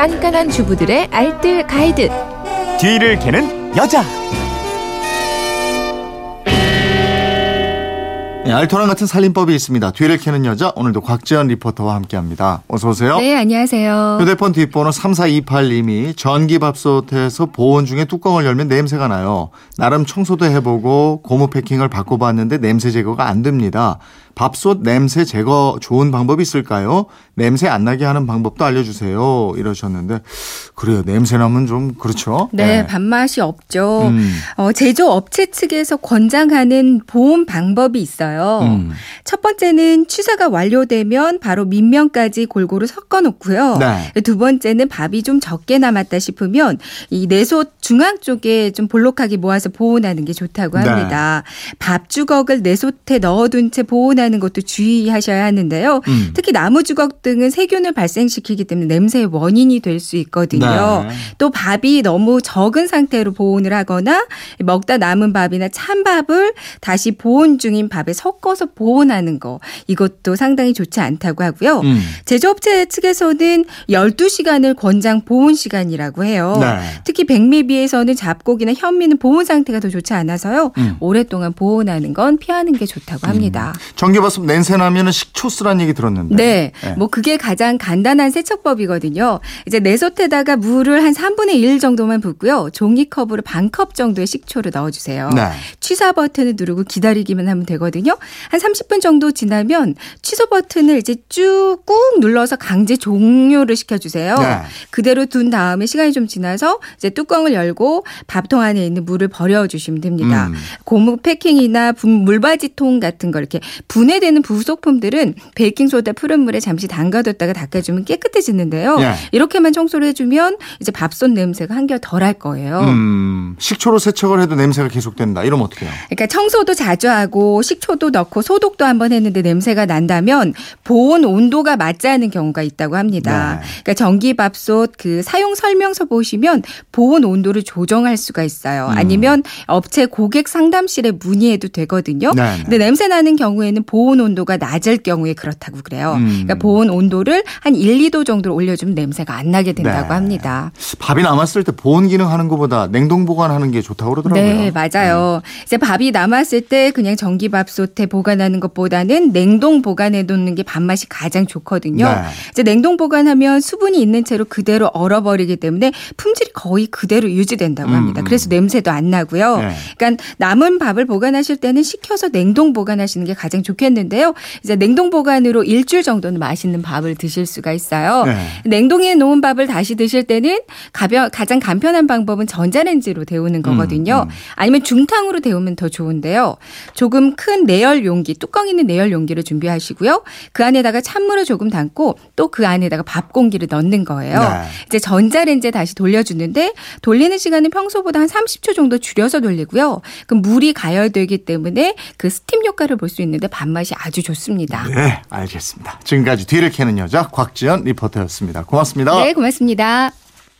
깐깐한 주부들의 알뜰 가이드. 뒤를 캐는 여자. 네, 알토란 같은 살림법이 있습니다. 뒤를 캐는 여자 오늘도 곽지연 리포터와 함께합니다. 어서 오세요. 네, 안녕하세요. 휴대폰 뒷번호 3428님이 전기밥솥에서 보온 중에 뚜껑을 열면 냄새가 나요. 나름 청소도 해보고 고무 패킹을 바꿔봤는데 냄새 제거가 안 됩니다. 밥솥 냄새 제거 좋은 방법이 있을까요? 냄새 안 나게 하는 방법도 알려주세요. 이러셨는데 그래요. 냄새 나면 좀 그렇죠. 네, 밥맛이 없죠. 음. 어, 제조 업체 측에서 권장하는 보온 방법이 있어요. 음. 첫 번째는 취사가 완료되면 바로 밑면까지 골고루 섞어 놓고요. 네. 두 번째는 밥이 좀 적게 남았다 싶으면 이 내솥 중앙 쪽에 좀 볼록하게 모아서 보온하는 게 좋다고 네. 합니다. 밥 주걱을 내솥에 넣어둔 채 보온하는 것도 주의하셔야 하는데요. 음. 특히 나무 주걱 등은 세균을 발생시키기 때문에 냄새의 원인이 될 수 있거든요. 네. 또 밥이 너무 적은 상태로 보온을 하거나 먹다 남은 밥이나 찬밥을 다시 보온 중인 밥에 섞어서 보온하는 거 이것도 상당히 좋지 않다고 하고요. 음. 제조업체 측에서는 12시간을 권장 보온 시간이라고 해요. 네. 특히 백미비에서는 잡곡이나 현미는 보온 상태가 더 좋지 않아서요. 음. 오랫동안 보온하는 건 피하는 게 좋다고 합니다. 전 기밥솥 냄새 나면은 식초 쓰란 얘기 들었는데. 네. 뭐 그게 가장 간단한 세척법이거든요. 이제 내솥에다가 물을 한 3분의 1 정도만 붓고요. 종이컵으로 반 컵 정도의 식초를 넣어 주세요. 네. 취사 버튼을 누르고 기다리기만 하면 되거든요. 한 30분 정도 지나면 취소 버튼을 이제 쭉 꾹 눌러서 강제 종료를 시켜 주세요. 네. 그대로 둔 다음에 시간이 좀 지나서 이제 뚜껑을 열고 밥통 안에 있는 물을 버려 주시면 됩니다. 음. 고무 패킹이나 분- 물바지통 같은 거 이렇게 분해되는 부속품들은 베이킹소다 푸른 물에 잠시 담가뒀다가 닦아주면 깨끗해지는데요. 예. 이렇게만 청소를 해주면 이제 밥솥 냄새가 한결 덜할 거예요. 음, 식초로 세척을 해도 냄새가 계속된다. 이러면 어떡해요? 그러니까 청소도 자주 하고 식초도 넣고 소독도 한번 했는데 냄새가 난다면 보온 온도가 맞지 않은 경우가 있다고 합니다. 네. 그러니까 전기밥솥 그 사용 설명서 보시면 보온 온도를 조정할 수가 있어요. 음. 아니면 업체 고객 상담실에 문의해도 되거든요. 네, 네. 근데 냄새 나는 경우에는 보온 온도가 낮을 경우에 그렇다고 그래요. 음. 그러니까 보온 온도를 한 1, 2도 정도로 올려주면 냄새가 안 나게 된다고 네. 합니다. 밥이 남았을 때 보온 기능 하는 것보다 냉동 보관하는 게 좋다고 그러더라고요. 네, 맞아요. 이제 밥이 남았을 때 그냥 전기밥솥에 보관하는 것보다는 냉동 보관해 놓는 게 밥맛이 가장 좋거든요. 네. 이제 냉동 보관하면 수분이 있는 채로 그대로 얼어버리기 때문에 품질이 거의 그대로 유지된다고 음, 합니다. 음. 그래서 냄새도 안 나고요. 네. 그러니까 남은 밥을 보관하실 때는 식혀서 냉동 보관하시는 게 가장 좋겠는데요. 이제 냉동 보관으로 일주일 정도는 맛있는 밥을 드실 수가 있어요. 네. 냉동해 놓은 밥을 다시 드실 때는 가벼, 가장 간편한 방법은 전자레인지로 데우는 거거든요. 음. 아니면 중탕으로 데우면 더 좋은데요. 조금 큰 내열 용기, 뚜껑 있는 내열 용기를 준비하시고요. 그 안에다가 찬물을 조금 담고 또 그 안에다가 밥 공기를 넣는 거예요. 네. 이제 전자레인지에 다시 돌려주 는데 돌리는 시간은 평소보다 한 30초 정도 줄여서 돌리고요. 그럼 물이 가열되기 때문에 그 스팀 효과를 볼 수 있는데 밥맛이 아주 좋습니다. 네, 알겠습니다. 지금까지 뒤를 캐는 여자 곽지연 리포터였습니다. 고맙습니다. 네, 고맙습니다.